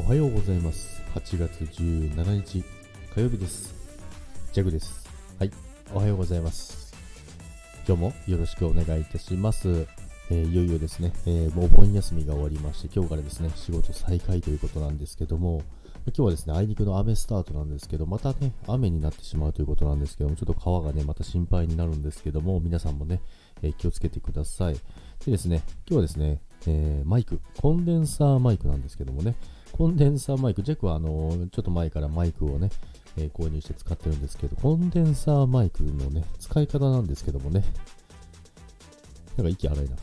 おはようございます。8月17日火曜日です。ジャグです。はい、おはようございます。今日もよろしくお願いいたします。えーいよいよですね、えーもうお盆休みが終わりまして、今日からですね、仕事再開ということなんですけども、今日はですね、あいにくの雨スタートなんですけど、またね、雨になってしまうということなんですけども、ちょっと川がね、また心配になるんですけども、皆さんもね、えー気をつけてください。でですね、今日はですね、えーマイク、コンデンサーマイクなんですけどもね、コンデンサーマイク、ジャックはあのーちょっと前からマイクをね、え購入して使ってるんですけど、コンデンサーマイクのね、使い方なんですけどもね、なんか息荒いな。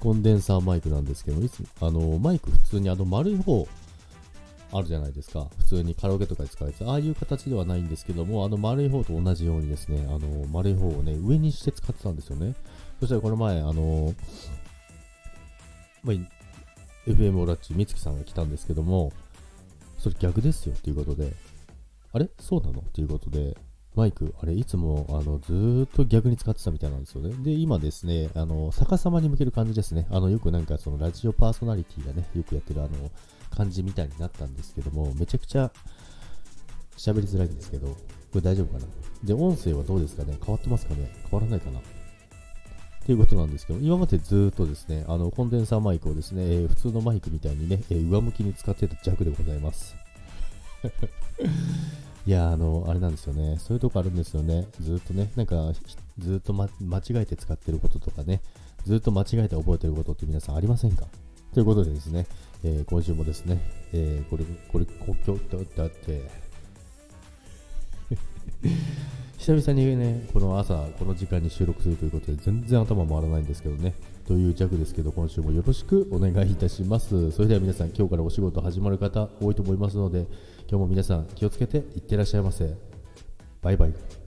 コンデンサーマイクなんですけど、いつあのマイク普通にあの丸い方あるじゃないですか。普通にカラオケとかで使うやつ。ああいう形ではないんですけども、あの丸い方と同じようにですね、あの丸い方をね、上にして使ってたんですよね。そしたらこの前、あのまあ、FM オラッチ、美月さんが来たんですけども、それ逆ですよっていうことで、あれ？そうなの？っていうことで、マイク、あれ、いつもあのずっと逆に使ってたみたいなんですよね。で、今ですね、あの逆さまに向ける感じですね。あのよくなんかそのラジオパーソナリティがね、よくやってるあの感じみたいになったんですけども、めちゃくちゃ喋りづらいんですけど、これ大丈夫かな？で、音声はどうですかね？変わってますかね？変わらないかな？っていうことなんですけど、今までずっとですね、あのコンデンサーマイクをですね、えー普通のマイクみたいにね、えー上向きに使ってた弱でございます。いやあの、あれなんですよね。そういうとこあるんですよね。ずっとね、なんか、ずっと、ま、間違えて使ってることとかね、ずっと間違えて覚えてることって皆さんありませんか？ということでですね、えー今週もですね、えーこれ、これ、国境ってだって、久々にね、この朝、この時間に収録するということで、全然頭回らないんですけどね、という弱ですけど、今週もよろしくお願いいたします。それでは皆さん、今日からお仕事始まる方多いと思いますので、今日も皆さん気をつけていってらっしゃいませ。バイバイ。